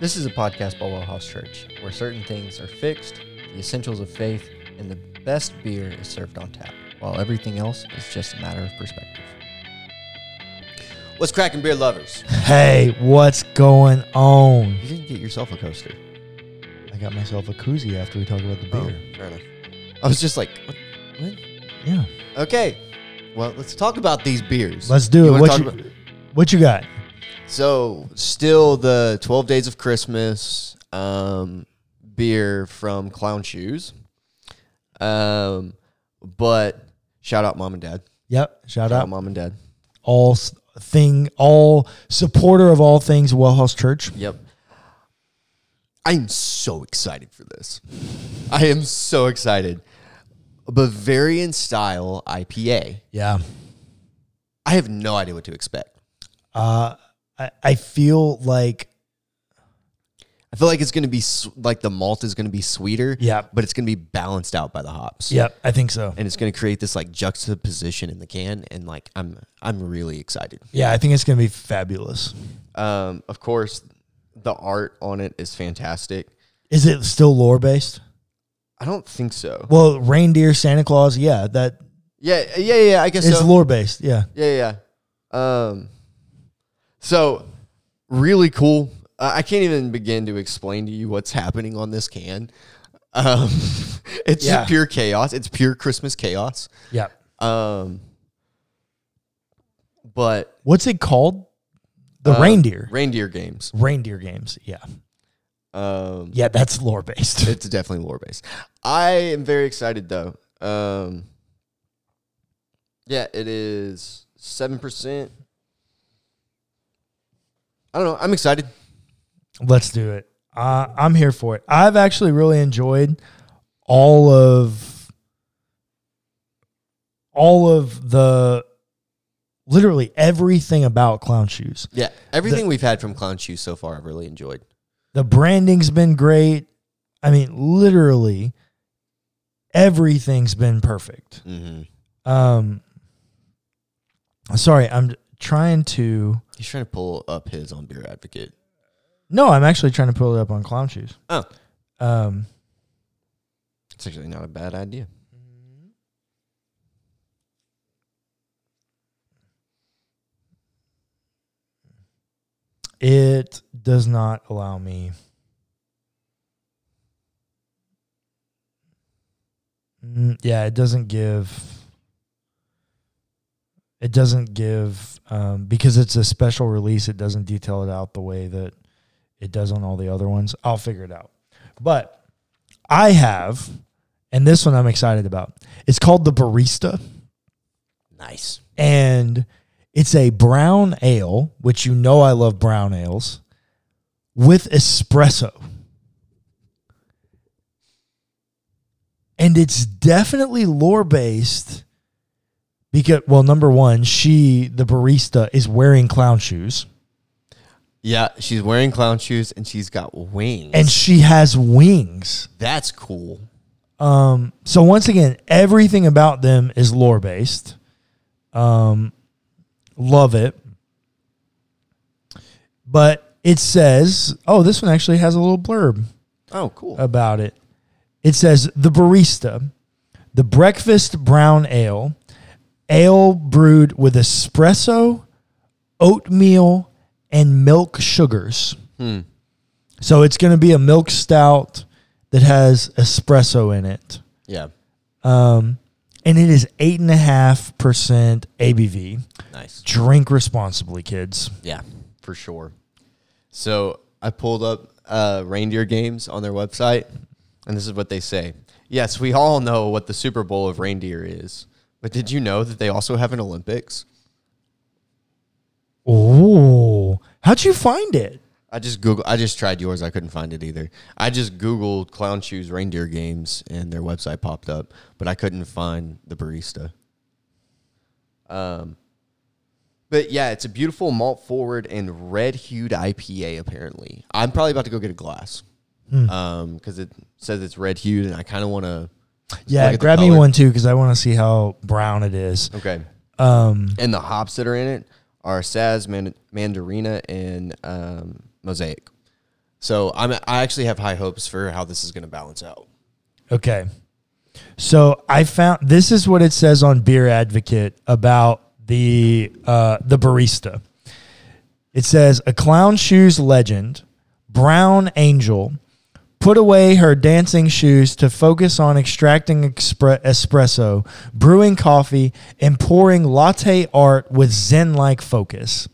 This is a podcast by Well House Church, where certain things are fixed, the essentials of faith, and the best beer is served on tap, while everything else is just a matter of perspective. What's cracking, beer lovers? Hey, what's going on? You didn't get yourself a coaster. I got myself a koozie after we talk about the beer. Oh, fair enough. I was just like, what? what? Yeah, Okay. Well, let's talk about these beers. let's do it. wanna What talk you, about- what you got? So, still the 12 Days of Christmas um, beer from Clown Shoes. Um, but shout out mom and dad. Yep. Shout Shout out out mom and dad. all thing, all supporter of all things Well House Church. Yep. I'm so excited for this. I am so excited. Bavarian style IPA. Yeah. I have no idea what to expect. Uh, I, I feel like I feel like it's going to be like the malt is going to be sweeter. Yeah. But it's going to be balanced out by the hops. yep, I think so. And it's going to create this like juxtaposition in the can and like I'm I'm really excited. Yeah, I think it's gonna be fabulous. Um of course the art on it is fantastic. Is it still lore based? I don't think so. Well, reindeer, Santa Claus, yeah, that Yeah, yeah, yeah, I guess it's so. lore based. Yeah. Yeah, yeah. yeah. Um, so really cool. Uh, I can't even begin to explain to you what's happening on this can. Um, it's Yeah. pure chaos. It's pure Christmas chaos. Yeah. Um, but What's it called? The uh, reindeer. reindeer games. Reindeer games. Yeah. Um, Yeah, that's lore based. it's definitely lore based. I am very excited though. Um, yeah, it is seven percent. I don't know. I'm excited. Let's do it. Uh, I'm here for it. I've actually really enjoyed all of all of the literally everything about clown shoes. Yeah, everything we've had from Clown Shoes so far, I've really enjoyed. The branding's been great. I mean, literally everything's been perfect. Mm-hmm. Um sorry, I'm trying to He's trying to pull up his on Beer Advocate. No, I'm actually trying to pull it up on clown shoes. Oh, Um it's actually not a bad idea. It does not allow me. Mm, yeah, it doesn't give. It doesn't give um, because it's a special release. It doesn't detail it out the way that it does on all the other ones. I'll figure it out. But I have, and this one I'm excited about. It's called the Barista Nice. and it's a brown ale, which you know I love brown ales, with espresso. And it's definitely lore based because, well, number one, she, the barista, is wearing clown shoes Yeah, she's wearing clown shoes and she's got wings. and she has wings. that's cool. Um, so once again, everything about them is lore based. Um, love it. But it says, oh, this one actually has a little blurb Oh, cool. about it. It says the barista, the breakfast brown ale, ale brewed with espresso, oatmeal, and milk sugars. Hmm. So it's going to be a milk stout that has espresso in it. Yeah, Um, and it is eight and a half percent ABV. nice. Drink responsibly, kids. Yeah, for sure. So I pulled up uh, reindeer games on their website, and this is what they say. Yes, we all know what the Super Bowl of reindeer is, but did you know that they also have an Olympics? Oh, how'd you find it? I just Google. I just tried yours. I couldn't find it either. I just Googled clown shoes reindeer games, and their website popped up, but I couldn't find the barista. Um, but yeah, it's a beautiful malt forward and red hued IPA. Apparently, I'm probably about to go get a glass. Um, because it says it's red hued, and I kind of want to. Yeah, Look at the grab me one too because I want to see how brown it is. Okay. Um, And the hops that are in it are Saaz, Man- Mandarina, and um, Mosaic. So I'm I actually have high hopes for how this is going to balance out. Okay. So I found this is what it says on Beer Advocate about the uh, the barista. It says a clown shoes legend, Brown Angel, put away her dancing shoes to focus on extracting expre- espresso, brewing coffee, and pouring latte art with zen like focus.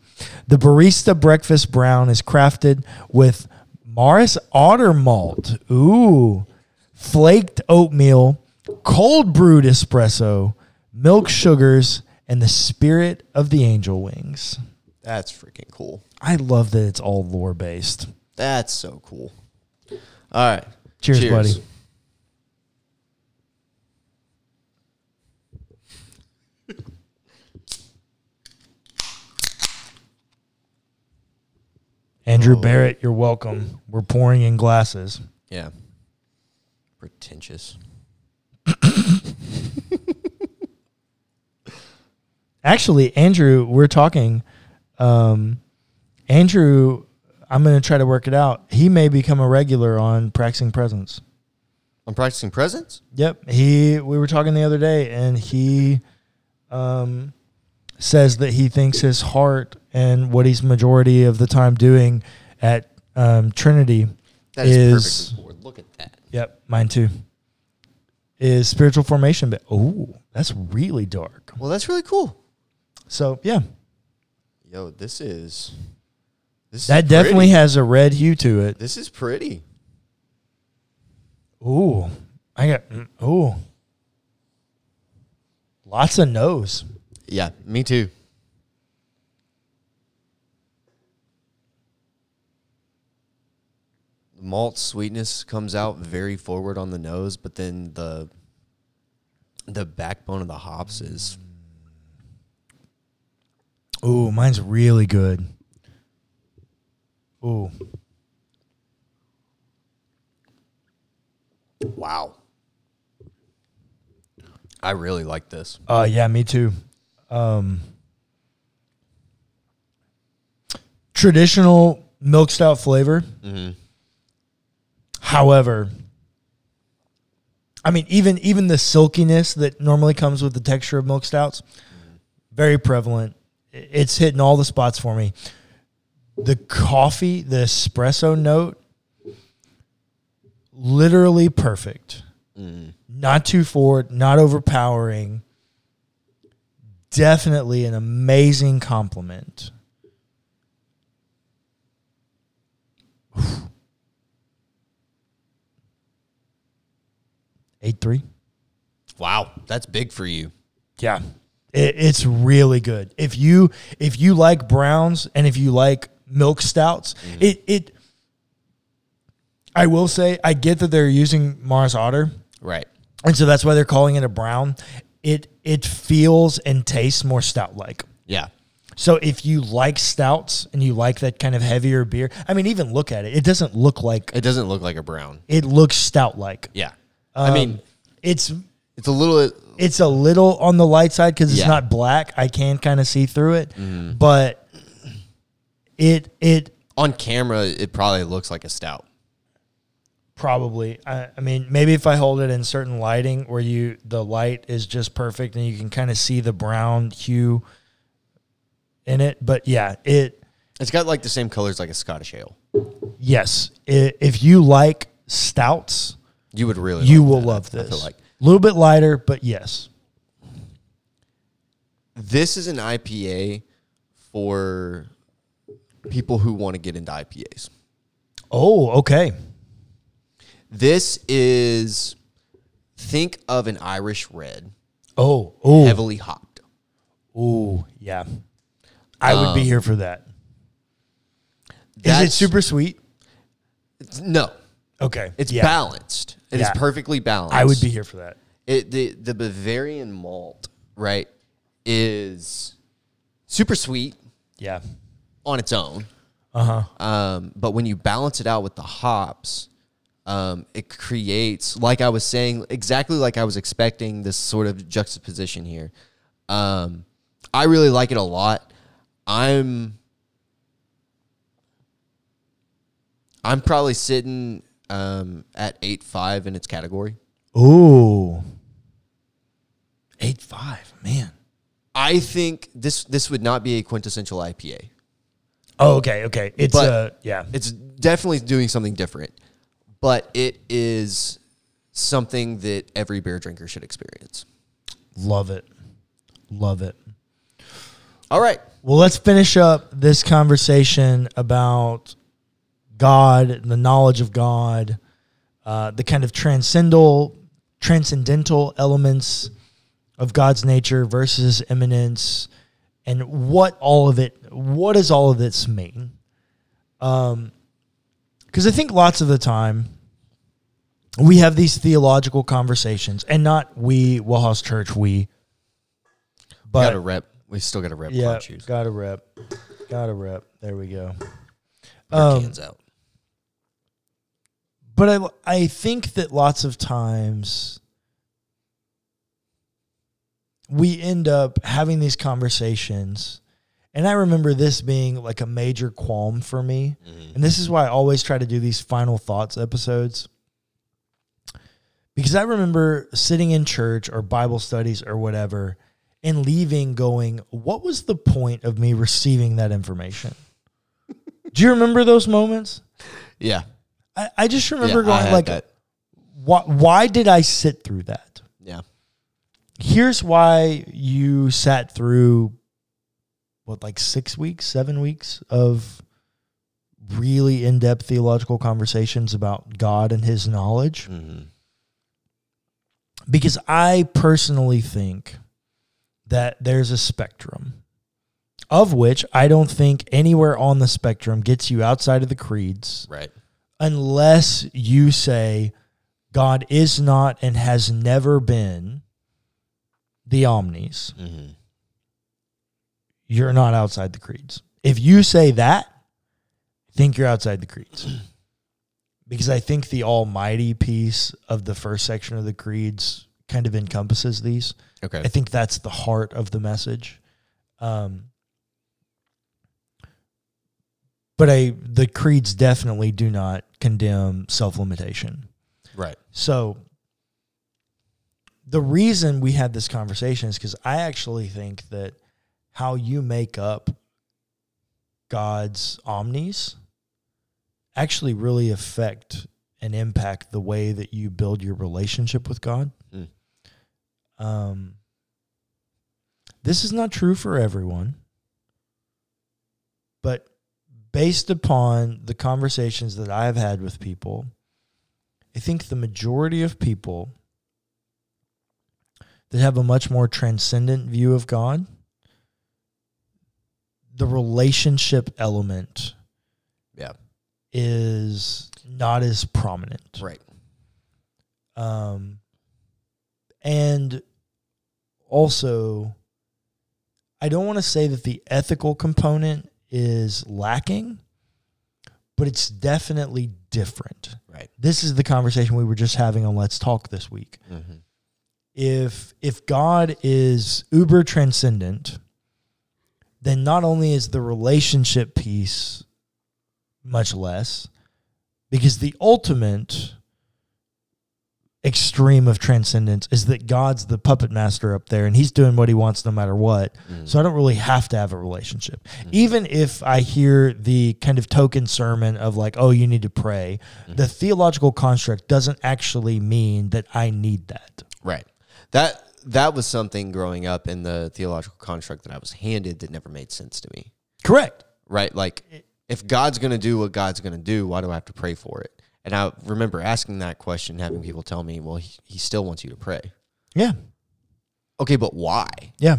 The barista breakfast brown is crafted with Maris Otter malt, ooh, flaked oatmeal, cold brewed espresso, milk sugars, and the spirit of the angel wings. That's freaking cool. I love that it's all lore based. That's so cool. All right. Cheers, buddy. Andrew Oh. Barrett, you're welcome. We're pouring in glasses. Yeah. Pretentious. Actually, Andrew, we're talking. Um, Andrew, I'm going to try to work it out. He may become a regular on practicing presence. I'm practicing presence? Yep. He we were talking the other day and he um says that he thinks his heart and what he's majority of the time doing at um, Trinity That is, is. Look at that. yep, mine too. Is spiritual formation but oh, that's really dark. Well, that's really cool. So, yeah. Yo, this is this That definitely has a red hue to it. This is pretty. Ooh. I got ooh. Lots of nose. Yeah, me too. Malt sweetness comes out very forward on the nose, but then the the backbone of the hops is Ooh, mine's really good. Ooh. wow. I really like this. Uh yeah, me too. Um traditional milk stout flavor. Mm-hmm. However, I mean even even the silkiness that normally comes with the texture of milk stouts, very prevalent. It's hitting all the spots for me. The coffee, the espresso note, literally perfect. Mm. Not too forward, not overpowering. Definitely an amazing compliment. Eight three. Wow, that's big for you. Yeah, it, it's really good. If you if you like browns and if you like milk stouts, mm-hmm. it it. I will say I get that they're using Maris Otter, Right. and so that's why they're calling it a brown. It it feels and tastes more stout like. Yeah. So if you like stouts and you like that kind of heavier beer, I mean, even look at it. It doesn't look like It doesn't look like a brown. it looks stout like. Yeah. I um, mean, it's it's a little it's a little on the light side because it's Yeah. not black. I can kind of see through it, mm-hmm. but it it on camera. It probably looks like a stout. probably. I, I mean, maybe if I hold it in certain lighting where you the light is just perfect and you can kind of see the brown hue in it. But yeah, it It's got like the same colors like a Scottish ale. yes, i if you like stouts, You would really. you like will that, love I feel this. like a little bit lighter, but yes. this is an IPA for people who want to get into IPAs. Oh, okay. This is think of an Irish red, Oh, oh, heavily hopped. oh, yeah. I would be Um, here for that. Is it super sweet? No, Okay, it's yeah. balanced. It is Yeah. perfectly balanced. I would be here for that. It the the Bavarian malt right is super sweet Yeah. On its own. Uh huh. Um, but when you balance it out with the hops, um, it creates, like I was saying, exactly like I was expecting this sort of juxtaposition here. Um, I really like it a lot. I'm I'm probably sitting um, at eight five in its category. Ooh. Eight five, man. I think this this would not be a quintessential IPA. Oh, okay, okay. It's But- uh yeah. It's definitely doing something different, but it is something that every beer drinker should experience. Love it. Love it. All right. Well, let's finish up this conversation about God, the knowledge of God, uh, the kind of transcendental, transcendental elements of God's nature versus immanence, and what all of it, what does all of this mean? Um, because I think lots of the time we have these theological conversations, and not we, Wellhouse Church, we, but got to rep. We still got to rep yeah, got a rep. Got a rep. There we go. Um, cans out. but I I think that lots of times we end up having these conversations and I remember this being like a major qualm for me. Mm-hmm. And this is why I always try to do these final thoughts episodes. Because I remember sitting in church or Bible studies or whatever and leaving going, what was the point of me receiving that information? Do you remember those moments? Yeah. I, I just remember Yeah, going like, that. why, why did I sit through that? Here's why you sat through what, like six weeks, seven weeks of really in depth theological conversations about God and his knowledge. hmm Because I personally think that there's a spectrum of which I don't think anywhere on the spectrum gets you outside of the creeds. Right. unless you say God is not and has never been the omnis, hmm you're not outside the creeds. If you say that, think you're outside the creeds. because I think the almighty piece of the first section of the creeds kind of encompasses these. Okay. I think that's the heart of the message. Um, but I the creeds definitely do not condemn self-limitation. right. So the reason we had this conversation is because I actually think that how you make up God's omnis actually really affect and impact the way that you build your relationship with God. Mm. Um, this is not true for everyone, but based upon the conversations that I've had with people, I think the majority of people that have a much more transcendent view of God, the relationship element Yeah. is not as prominent. Right. Um, and also, I don't want to say that the ethical component is lacking, but it's definitely different. Right. This is the conversation we were just having on Let's Talk this week. hmm If if God is uber transcendent, then not only is the relationship piece much less, because the ultimate extreme of transcendence is that God's the puppet master up there and he's doing what he wants no matter what. Mm. So I don't really have to have a relationship. Even if I hear the kind of token sermon of like, oh, you need to pray, the theological construct doesn't actually mean that I need that. Right. That that was something growing up in the theological construct that I was handed that never made sense to me. Correct. Right? Like if God's going to do what God's going to do, why do I have to pray for it? And I remember asking that question, having people tell me, "Well, he, he still wants you to pray." Yeah. Okay, but why? Yeah.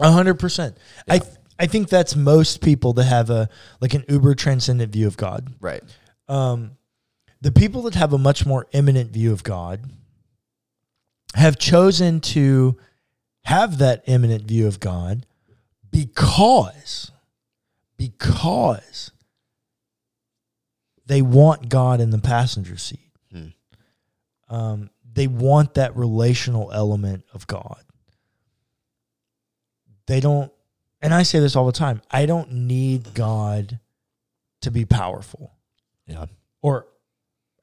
A hundred percent. I th- I think that's most people that have a like an uber transcendent view of God. Right. Um, the people that have a much more immanent view of God have chosen to have that immanent view of God because because they want God in the passenger seat. Hmm. Um, they want that relational element of God. They don't, and I say this all the time I don't need God to be powerful. Yeah. Or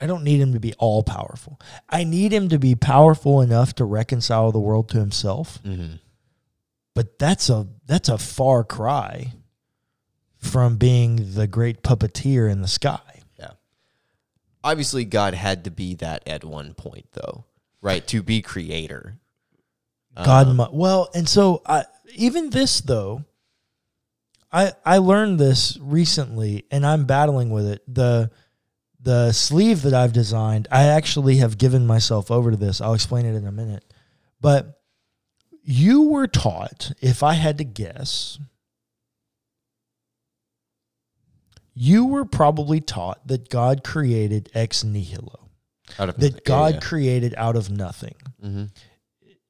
I don't need him to be all powerful. I need him to be powerful enough to reconcile the world to himself. Mm-hmm. But that's a that's a far cry from being the great puppeteer in the sky. Yeah. Obviously, God had to be that at one point, though, right? To be creator. God, Um, well, and so I, even this though, I I learned this recently, and I'm battling with it. the The sleeve that I've designed, I actually have given myself over to this. I'll explain it in a minute, but you were taught, if I had to guess, you were probably taught that God created ex nihilo, out of that God Yeah. created out of nothing Mhm.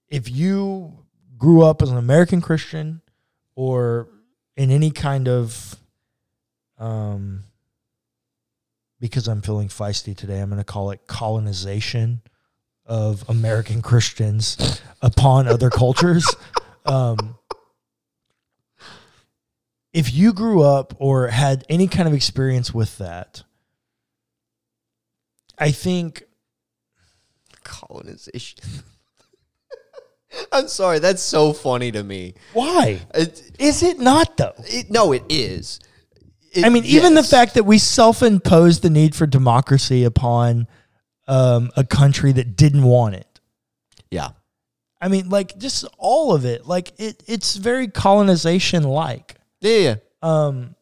if you grew up as an American Christian or in any kind of um because I'm feeling feisty today, I'm going to call it colonization of American Christians upon other cultures. Um, if you grew up or had any kind of experience with that, I think colonization. I'm sorry, that's so funny to me. why It, is it not though? it, no, it is. It- I mean, even the fact that we self-imposed the need for democracy upon um, a country that didn't want it. Yeah. I mean, like just all of it. Like it, it's very colonization-like. Yeah, yeah. Um,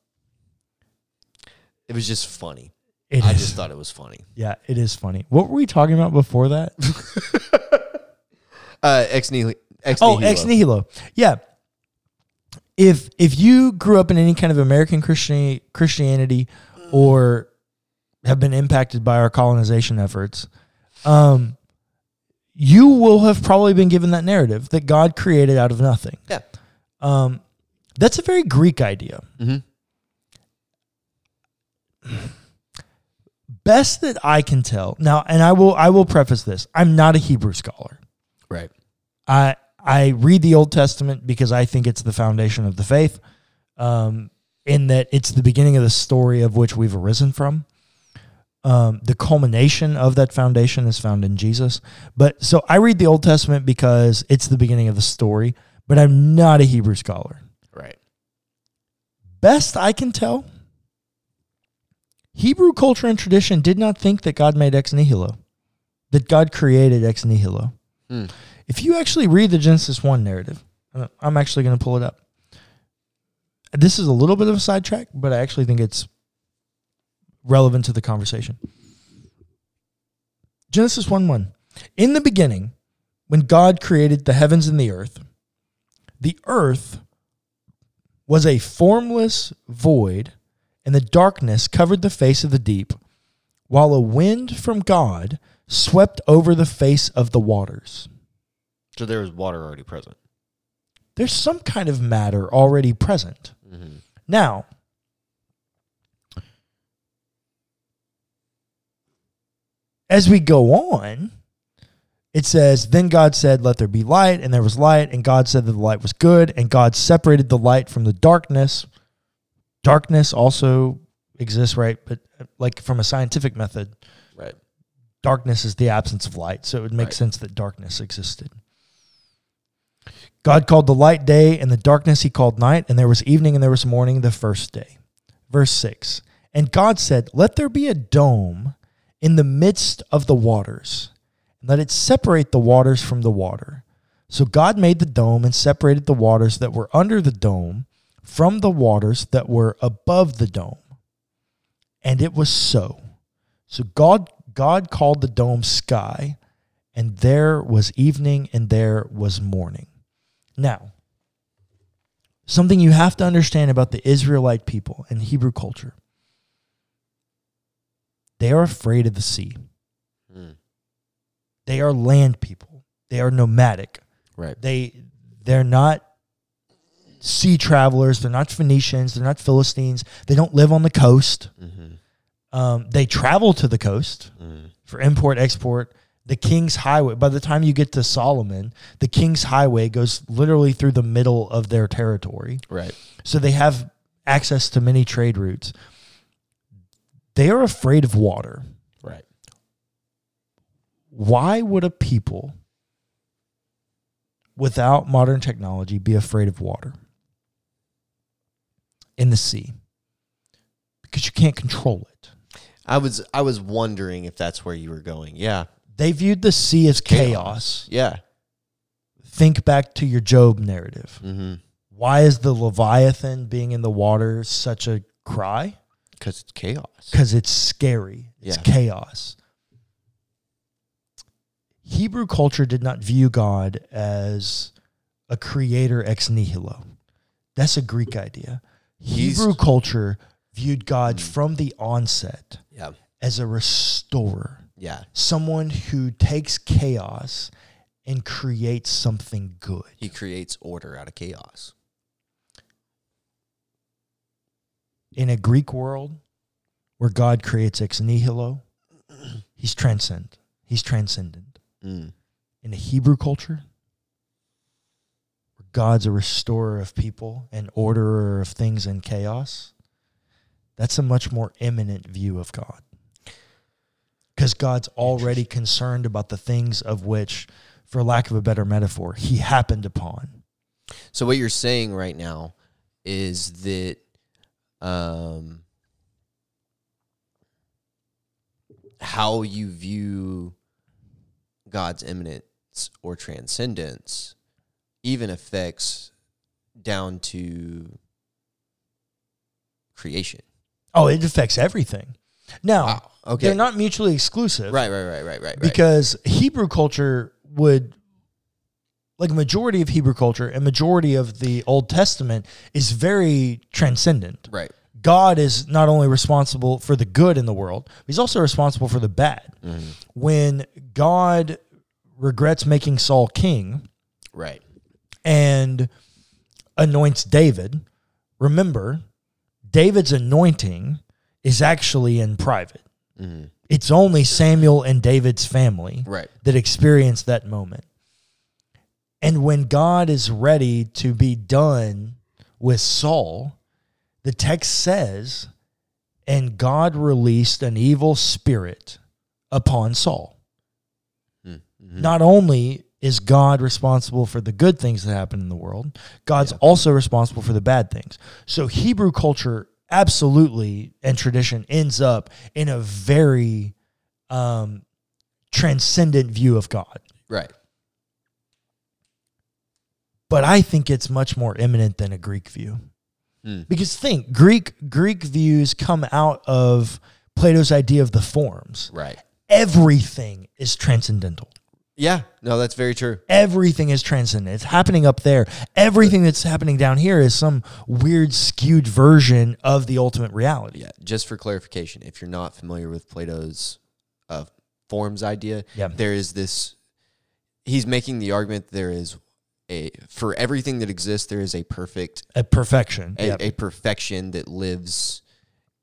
It was just funny. I is- just thought it was funny. yeah, it is funny. What were we talking about before that? Uh, ex nihilo. Ex oh, ex nihilo. Yeah. If if you grew up in any kind of American Christian Christianity or have been impacted by our colonization efforts, um, you will have probably been given that narrative that God created out of nothing. Yeah. Um, that's a very Greek idea. Mm-hmm. Best that I can tell now, and I will I will preface this: I'm not a Hebrew scholar. Right. I I read the Old Testament because I think it's the foundation of the faith, um, in that it's the beginning of the story of which we've arisen from. Um, the culmination of that foundation is found in Jesus. But so I read the Old Testament because it's the beginning of the story. But I'm not a Hebrew scholar. Right. Best I can tell, Hebrew culture and tradition did not think that God made ex nihilo, that God created ex nihilo. Hmm. If you actually read the Genesis 1 narrative, I'm actually going to pull it up. This is a little bit of a sidetrack, but I actually think it's relevant to the conversation. Genesis 1 1. In the beginning, when God created the heavens and the earth, the earth was a formless void, and the darkness covered the face of the deep, while a wind from God swept over the face of the waters. So there was water already present. There's some kind of matter already present. Mm-hmm. Now, as we go on, it says, Then God said, Let there be light, and there was light, and God said that the light was good, and God separated the light from the darkness. Darkness also exists, right? But uh, like from a scientific method, Right. darkness is the absence of light. So it would make Right. sense that darkness existed. God called the light day, and the darkness he called night, and there was evening and there was morning the first day. Verse 6 And God said, Let there be a dome in the midst of the waters, and let it separate the waters from the water. So God made the dome and separated the waters that were under the dome from the waters that were above the dome. And it was so. So God God called the dome sky, and there was evening and there was morning. Now, something you have to understand about the Israelite people and Hebrew culture. They are afraid of the sea. Mm. They are land people. They are nomadic. Right. They they're not sea travelers. They're not Phoenicians. They're not Philistines. They don't live on the coast. Mm-hmm. Um, they travel to the coast Mm. for import export. The King's Highway. By the time you get to Solomon, the King's Highway goes literally through the middle of their territory. Right. So they have access to many trade routes. they are afraid of water. Right. Why would a people without modern technology be afraid of water in the sea? Because you can't control it. I was I was wondering if that's where you were going. Yeah. They viewed the sea as Chaos. Yeah. Think back to your Job narrative. Mm-hmm. Why is the Leviathan being in the water such a cry? Because it's chaos. Because it's scary. It's Yeah. chaos. Hebrew culture did not view God as a creator ex nihilo. That's a Greek idea. He's- Hebrew culture viewed God from the onset Yeah. as a restorer, Yeah. someone who takes chaos and creates something good. He creates order out of chaos. in a Greek world where God creates ex nihilo, he's transcend. He's transcendent. Mm. In a Hebrew culture, where God's a restorer of people and orderer of things in chaos, that's a much more immanent view of God. Because God's already concerned about the things of which, for lack of a better metaphor, he happened upon. So what you're saying right now is that um, how you view God's immanence or transcendence even affects down to creation. Oh, it affects everything. Now, Wow. Okay. they're not mutually exclusive. right, right, right, right, right, right. because Hebrew culture would like a majority of Hebrew culture and majority of the Old Testament is very transcendent. right. God is not only responsible for the good in the world, he's also responsible for the bad. Mm-hmm. When God regrets making Saul king Right. and anoints David, remember, David's anointing is actually in private. Mm-hmm. It's only Samuel and David's family Right. that experience that moment. And when God is ready to be done with Saul, the text says, and God released an evil spirit upon Saul. Mm-hmm. Not only is God responsible for the good things that happen in the world, God's also responsible for the bad things. So Hebrew culture absolutely and tradition ends up in a very um, transcendent view of God. Right. But I think it's much more immanent than a Greek view. Hmm. Because think, Greek Greek views come out of Plato's idea of the forms. Right. Everything is transcendental. Yeah. No, that's very true. Everything is transcendent. It's happening up there. Everything that's happening down here is some weird skewed version of the ultimate reality. Yeah, just for clarification, if you're not familiar with Plato's uh, forms idea, Yeah. there is this. He's making the argument there is a for everything that exists there is a perfect A perfection. a, Yep. a perfection that lives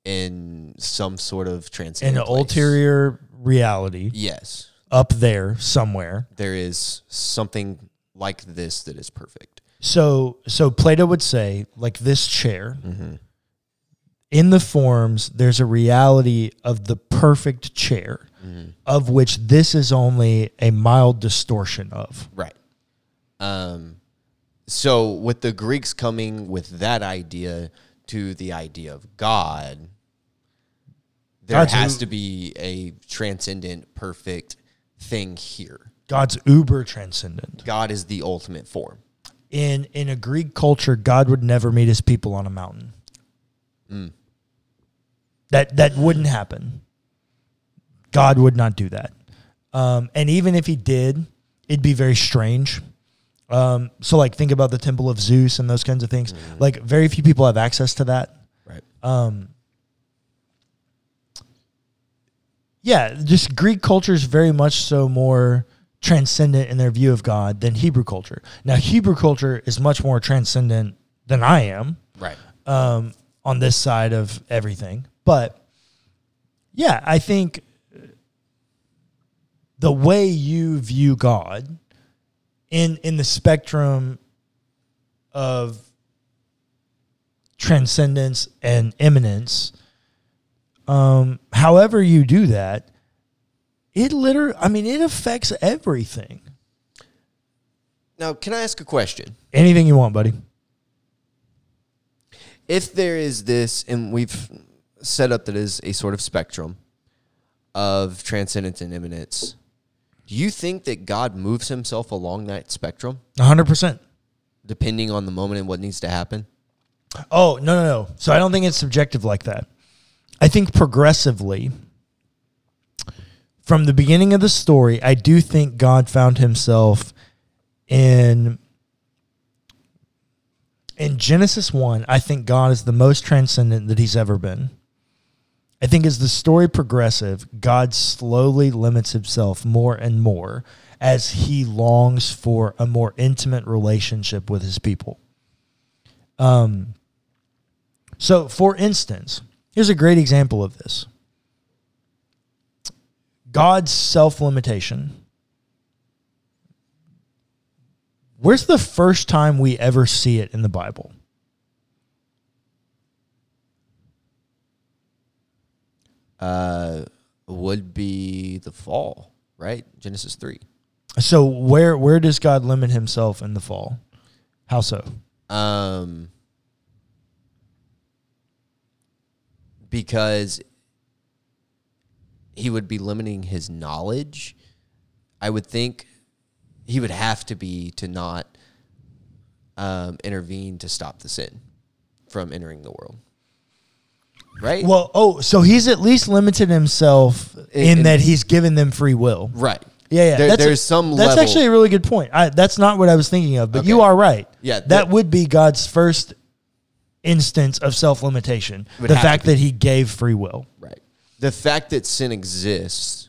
in some sort of An transcendent place. ulterior reality Yes, up there somewhere. there is something like this that is perfect. So so Plato would say, like this chair, Mm-hmm. in the forms, there's a reality of the perfect chair, Mm-hmm. of which this is only a mild distortion of. Right. Um, so with the Greeks coming with that idea to the idea of God, there God's has who- to be a transcendent, perfect thing here. God's uber transcendent. God is the ultimate form. In in a Greek culture, God would never meet his people on a mountain. Mm. That that wouldn't happen. God would not do that. Um, and even if he did, it'd be very strange. Um, so like think about the temple of Zeus and those kinds of things. Like very few people have access to that. Right. Um, yeah, just Greek culture is very much so more transcendent in their view of God than Hebrew culture. Now, Hebrew culture is much more transcendent than I am Right. um, on this side of everything. But yeah, I think the way you view God in in the spectrum of transcendence and immanence um, however you do that, it literally, I mean, it affects everything. Now, can I ask a question? Anything you want, buddy. If there is this, and we've set up that is a sort of spectrum of transcendence and immanence, do you think that God moves himself along that spectrum, 100%. depending on the moment and what needs to happen? Oh, no, no, no. So I don't think it's subjective like that. I think progressively, from the beginning of the story, I do think God found himself in in Genesis 1, I think God is the most transcendent that he's ever been. I think as the story progressive, God slowly limits himself more and more as he longs for a more intimate relationship with his people. Um, so, for instance, here's a great example of this God's self limitation. Where's the first time we ever see it in the Bible? Uh, would be the fall, right? Genesis 3. So where where does God limit himself in the fall? How so? Um, because he would be limiting his knowledge. I would think he would have to be to not um, intervene to stop the sin from entering the world. Right? Well, oh, so he's at least limited himself in, in- that he's given them free will. right. Yeah, yeah. There- that's there's a- some That's level. actually a really good point. I, that's not what I was thinking of, but you are right. Yeah, that that- would be God's first instance of self limitation. The fact that He gave free will right. The fact that sin exists.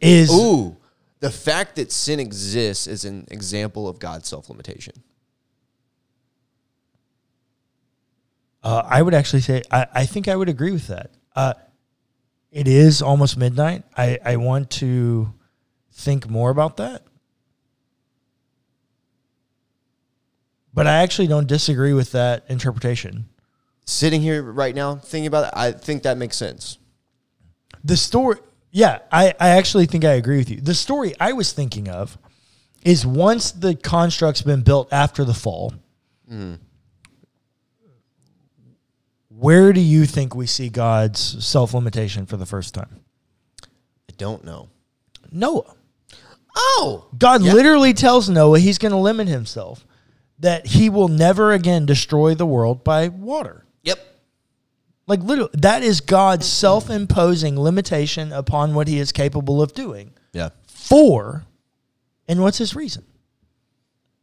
is Ooh. The fact that sin exists is an example of God's self limitation. Uh, I would actually say I, I think I would agree with that. Uh, it is almost midnight. I, I want to think more about that. But I actually don't disagree with that interpretation. Sitting here right now, thinking about it, I think that makes sense. The story, yeah, I, I actually think I agree with you. The story I was thinking of is once the construct's been built after the fall, where do you think we see God's self limitation for the first time? I don't know. Noah. Oh, God Yeah. literally tells Noah he's going to limit himself, that he will never again destroy the world by water. yep. Like literally, that is God's self-imposing limitation upon what He is capable of doing. Yeah. For, and what's His reason?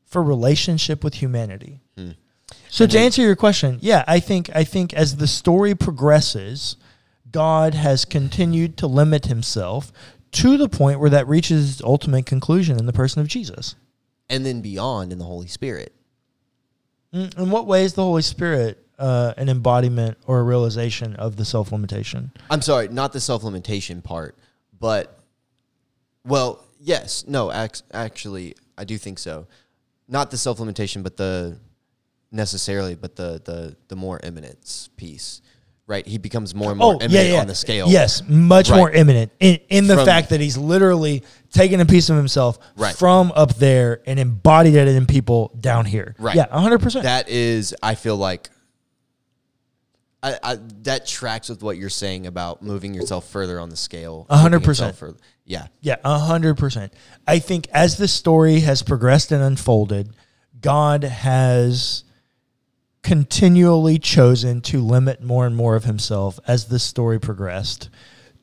For relationship with humanity. Hmm. So to answer your question, yeah, I think I think as the story progresses, God has continued to limit Himself to the point where that reaches its ultimate conclusion in the person of Jesus. And then beyond in the Holy Spirit. Mm, In what way is the Holy Spirit uh, an embodiment or a realization of the self limitation? I'm sorry, not the self limitation part, but, well, yes, no, ac- actually, I do think so. Not the self limitation, but the necessarily, but the the the more immanence piece, right? He becomes more and oh, more immanent on the scale. Yes, much Right. more immanent in, in the From- fact that he's literally taken a piece of himself Right. from up there and embodied it in people down here. Right. Yeah, 100%. That is, I feel like, I, I that tracks with what you're saying about moving yourself further on the scale. A hundred moving yourself percent. further- Yeah, Yeah, a hundred percent. I think as the story has progressed and unfolded, God has continually chosen to limit more and more of himself as the story progressed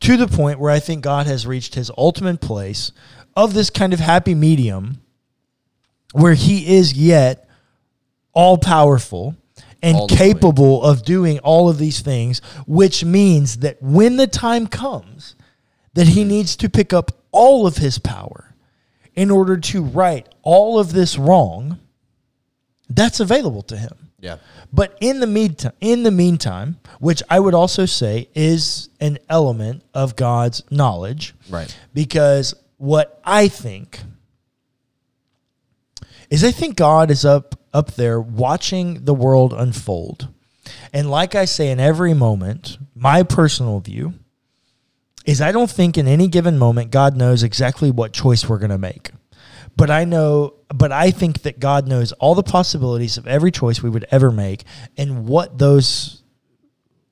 to the point where I think God has reached his ultimate place of this kind of happy medium where he is yet all powerful and All capable of doing all of these things, which means that when the time comes, that he needs to pick up all of his power in order to right all of this wrong, that's available to him. Yeah, But in the meantime, in the meantime, which I would also say is an element of God's knowledge, right. because what I think is I think God is up up there watching the world unfold. And like I say in every moment, my personal view is I don't think in any given moment God knows exactly what choice we're going to make. But I know, but I think that God knows all the possibilities of every choice we would ever make and what those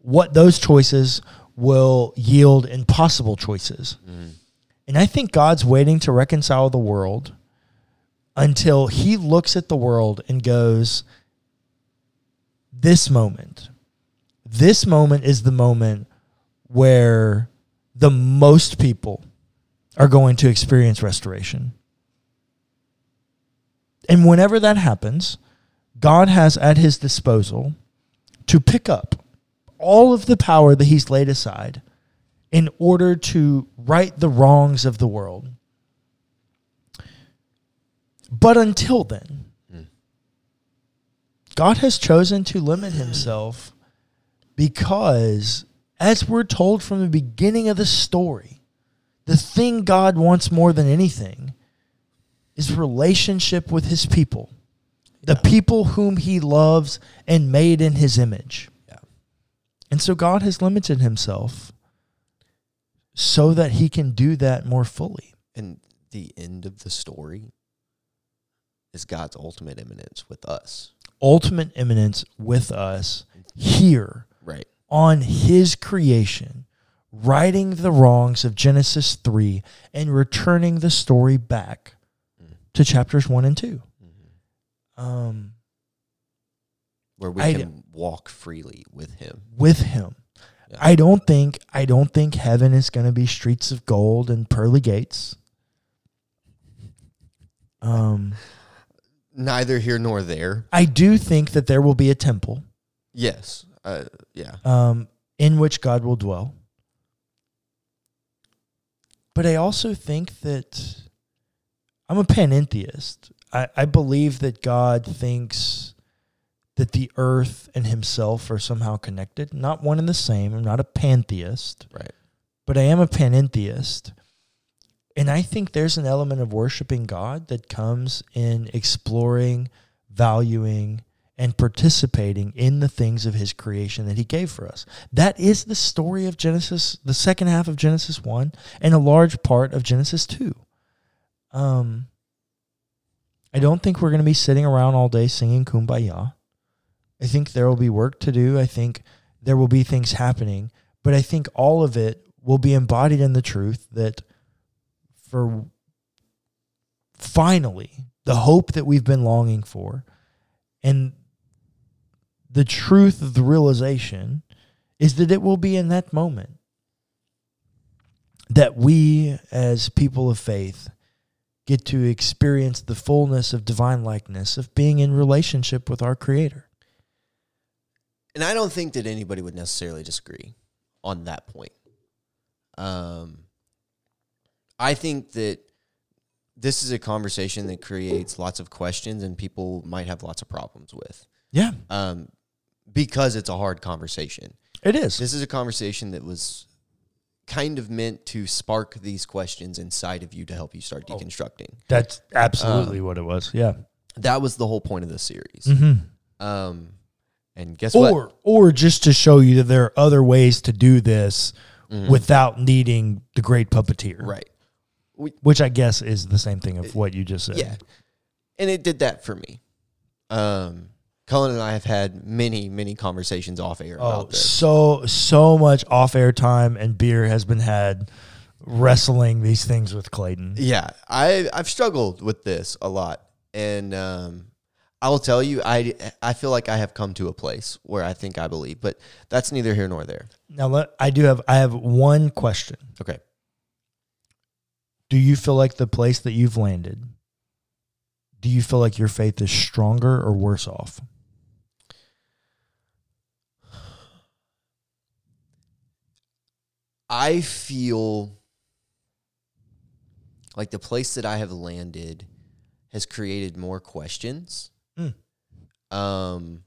what those choices will yield in possible choices. Mm-hmm. And I think God's waiting to reconcile the world until he looks at the world and goes, This moment, this moment is the moment where the most people are going to experience restoration. And whenever that happens, God has at his disposal to pick up all of the power that he's laid aside in order to right the wrongs of the world. But until then, God has chosen to limit himself because, as we're told from the beginning of the story, the thing God wants more than anything is relationship with his people, the people whom he loves and made in his image. Yeah. And so God has limited himself so that he can do that more fully. And the end of the story is God's ultimate immanence with us. Ultimate immanence with us here Right. on his creation, righting the wrongs of Genesis 3 and returning the story back to chapters 1 and 2. Um, Where we I can walk freely with him. with him. Yeah. I don't think I don't think heaven is going to be streets of gold and pearly gates. Um, Neither here nor there. I do think that there will be a temple Yes. Uh, yeah. um, in which God will dwell. But I also think that I'm a panentheist. I, I believe that God thinks that the earth and himself are somehow connected, not one and the same. I'm not a pantheist. Right. but I am a panentheist. And I think there's an element of worshiping God that comes in exploring, valuing, and participating in the things of his creation that he gave for us. That is the story of Genesis, the second half of Genesis 1, and a large part of Genesis 2. Um, I don't think we're going to be sitting around all day singing kumbaya. I think there will be work to do. I think there will be things happening, but I think all of it will be embodied in the truth that for finally the hope that we've been longing for and the truth of the realization is that it will be in that moment that we as people of faith get to experience the fullness of divine likeness of being in relationship with our creator And I don't think that anybody would necessarily disagree on that point. Um, I think that this is a conversation that creates lots of questions and people might have lots of problems with yeah um, because it's a hard conversation. it is This is a conversation that was kind of meant to spark these questions inside of you to help you start Oh. deconstructing. that's absolutely what it was yeah That was the whole point of the series. mm-hmm. Um, and guess what? or or just to show you that there are other ways to do this Mhm. without needing the great puppeteer right. which i guess is the same thing of what you just said Yeah. And it did that for me. Um, Cullen and I have had many, many conversations off air oh about this. so so much off-air time and beer has been had wrestling these things with clayton. Yeah, I I've struggled with this a lot, and um, I will tell you, I I feel like I have come to a place where I think I believe, but that's neither here nor there. now let, i do have i have one question. Okay, do you feel like the place that you've landed do you feel like your faith is stronger or worse off I feel like the place that I have landed has created more questions. Mm. Um,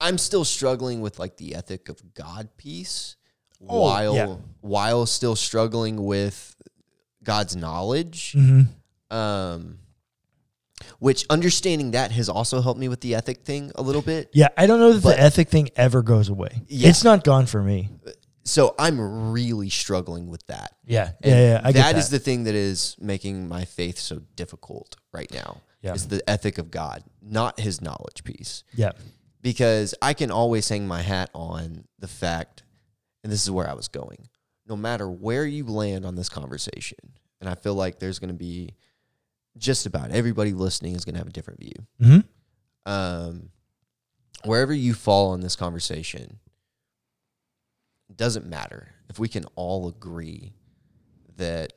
I'm still struggling with like the ethic of God piece, Oh, while yeah. while still struggling with God's knowledge. mm-hmm. Um, Which understanding that has also helped me with the ethic thing a little bit. Yeah, I don't know that But- the ethic thing ever goes away. Yeah. It's not gone for me. So I'm really struggling with that. Yeah, And yeah, yeah. I get that that. is the thing that is making my faith so difficult right now. Yeah. Is the ethic of God, not his knowledge piece. yeah, Because I can always hang my hat on the fact, and this is where I was going. No matter where you land on this conversation, and I feel like there's going to be just about everybody listening is going to have a different view. hmm Um, wherever you fall on this conversation, it doesn't matter if we can all agree that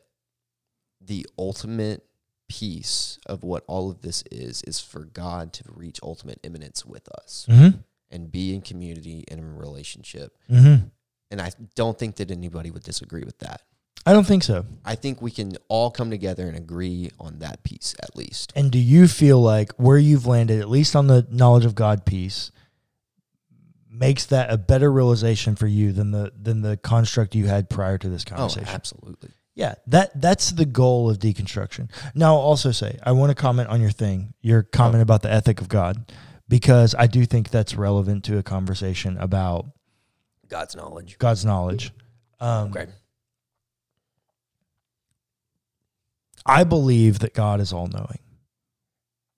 the ultimate piece of what all of this is is for God to reach ultimate immanence with us hmm and be in community and in relationship. hmm And I don't think that anybody would disagree with that. I don't think so. I think we can all come together and agree on that piece at least. And do you feel like where you've landed, at least on the knowledge of God piece, makes that a better realization for you than the than the construct you had prior to this Oh, conversation? absolutely. Yeah, that that's the goal of deconstruction. Now, I'll also say I want to comment on your thing, your comment about the ethic of God, because I do think that's relevant to a conversation about God's knowledge. God's knowledge. Um, Okay. I believe that God is all knowing.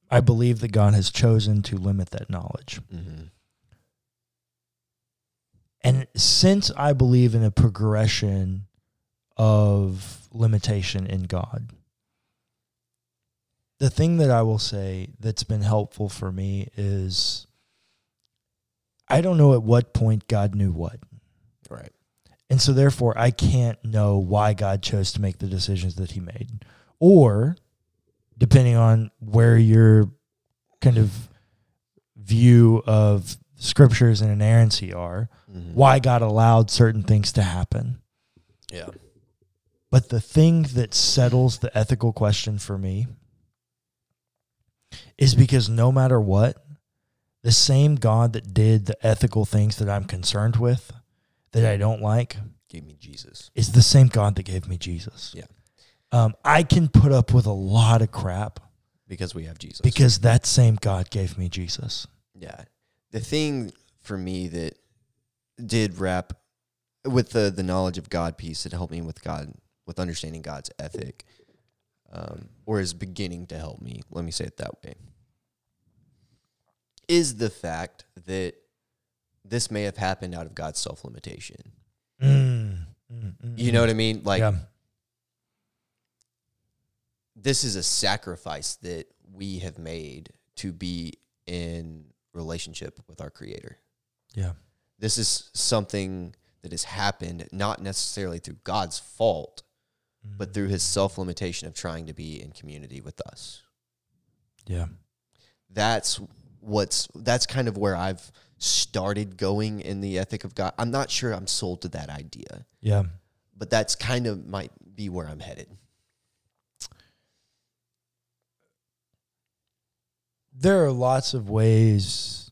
I believe that God has chosen to limit that knowledge. Mm-hmm. And since I believe in a progression of limitation in God, the thing that I will say that's been helpful for me is I don't know at what point God knew what. Right. And so therefore I can't know why God chose to make the decisions that he made. Or depending on where your kind of view of scriptures and inerrancy are, Mhm. why God allowed certain things to happen. Yeah. But the thing that settles the ethical question for me is because no matter what, the same God that did the ethical things that I'm concerned with, that I don't like, Gave me Jesus. is the same God that gave me Jesus. Yeah. Um, I can put up with a lot of crap Because we have Jesus. because that same God gave me Jesus. yeah. The thing for me that did wrap with the the knowledge of God piece that helped me with God with understanding God's ethic, um, or is beginning to help me. Let me say it that way. Is the fact that this may have happened out of God's self limitation. Mm, mm, mm, You know what I mean? Like yeah. This is a sacrifice that we have made to be in relationship with our creator. Yeah. This is something that has happened not necessarily through God's fault, but through his mm. self-limitation of trying to be in community with us. Yeah. That's what's that's kind of where I've started going in the ethic of God. I'm not sure I'm sold to that idea, Yeah. but that's kind of might be where I'm headed. There are lots of ways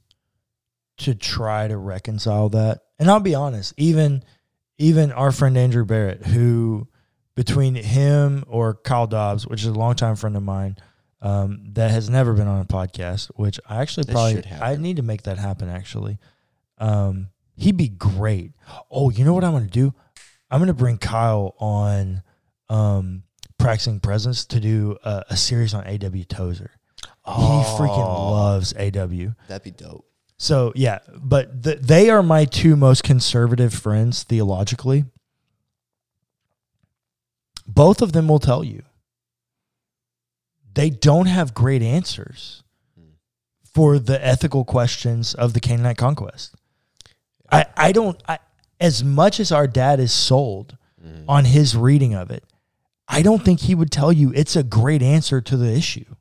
to try to reconcile that. And I'll be honest, even even our friend Andrew Barrett, who between him or Kyle Dobbs, which is a longtime friend of mine, um, that has never been on a podcast, which I actually That probably I need to make that happen actually. Um, he'd be great. Oh, you know what I'm gonna do? I'm gonna bring Kyle on um, practicing presence to do a, a series on A.W. Tozer. He freaking oh. loves AW. That'd be dope. So yeah, but th- they are my two most conservative friends theologically. Both of them will tell you they don't have great answers hmm. for the ethical questions of the Canaanite conquest. I, I don't I, as much as our dad is sold hmm. on his reading of it, I don't think he would tell you it's a great answer to the issue.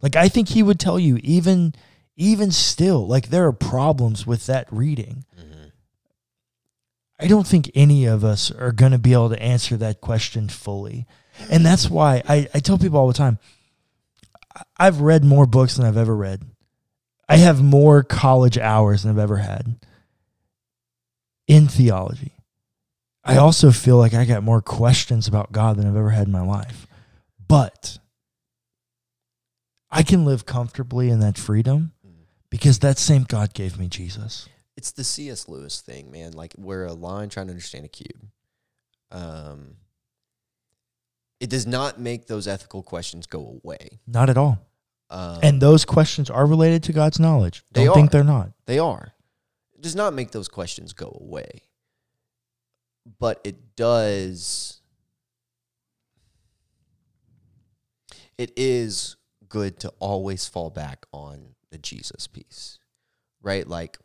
Like I think he would tell you even even still like there are problems with that reading. Mm-hmm. I don't think any of us are going to be able to answer that question fully. And that's why I, I tell people all the time I've read more books than I've ever read. I have more college hours than I've ever had in theology. I also feel like I got more questions about God than I've ever had in my life. But I can live comfortably in that freedom because that same God gave me Jesus. It's the C.S. Lewis thing, man. Like we're a line trying to understand a cube. Um, it does not make those ethical questions go away. Not at all. Um, And those questions are related to God's knowledge. They Don't think are. they're not. They are. It does not make those questions go away. But it does. It is good to always fall back on the Jesus piece, right? Like,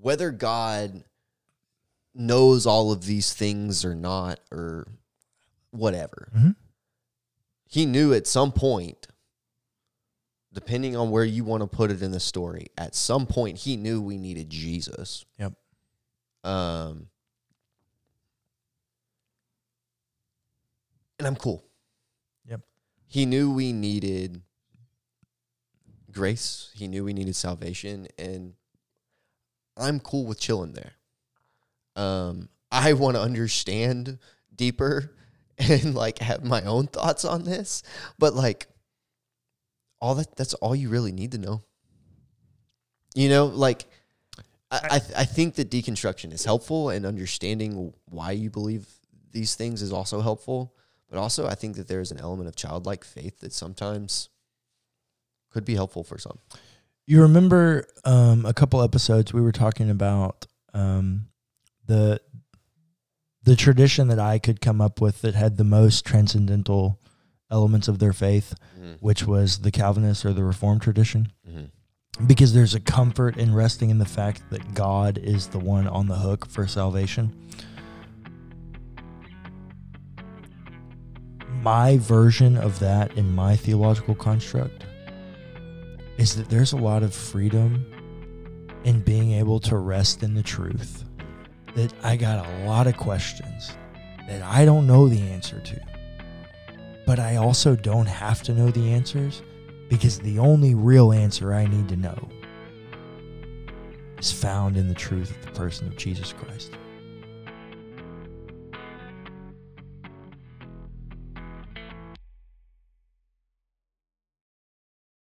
whether God knows all of these things or not, or whatever, Mhm. he knew at some point depending on where you want to put it in the story, at some point he knew we needed Jesus. Yep. Um and I'm cool. He knew we needed grace. He knew we needed salvation and I'm cool with chilling there. Um I want to understand deeper and like have my own thoughts on this, but like all that that's all you really need to know. You know, like I, th- I think that deconstruction is helpful and understanding why you believe these things is also helpful. But also I think that there's an element of childlike faith that sometimes could be helpful for some. You remember um, a couple episodes we were talking about um, the the tradition that I could come up with that had the most transcendental elements of their faith, which was the Calvinist or the Reformed tradition, Mm-hmm. because there's a comfort in resting in the fact that God is the one on the hook for salvation. My version of that in my theological construct is that there's a lot of freedom in being able to rest in the truth. That I got a lot of questions that I don't know the answer to. But I also don't have to know the answers because the only real answer I need to know is found in the truth of the person of Jesus Christ.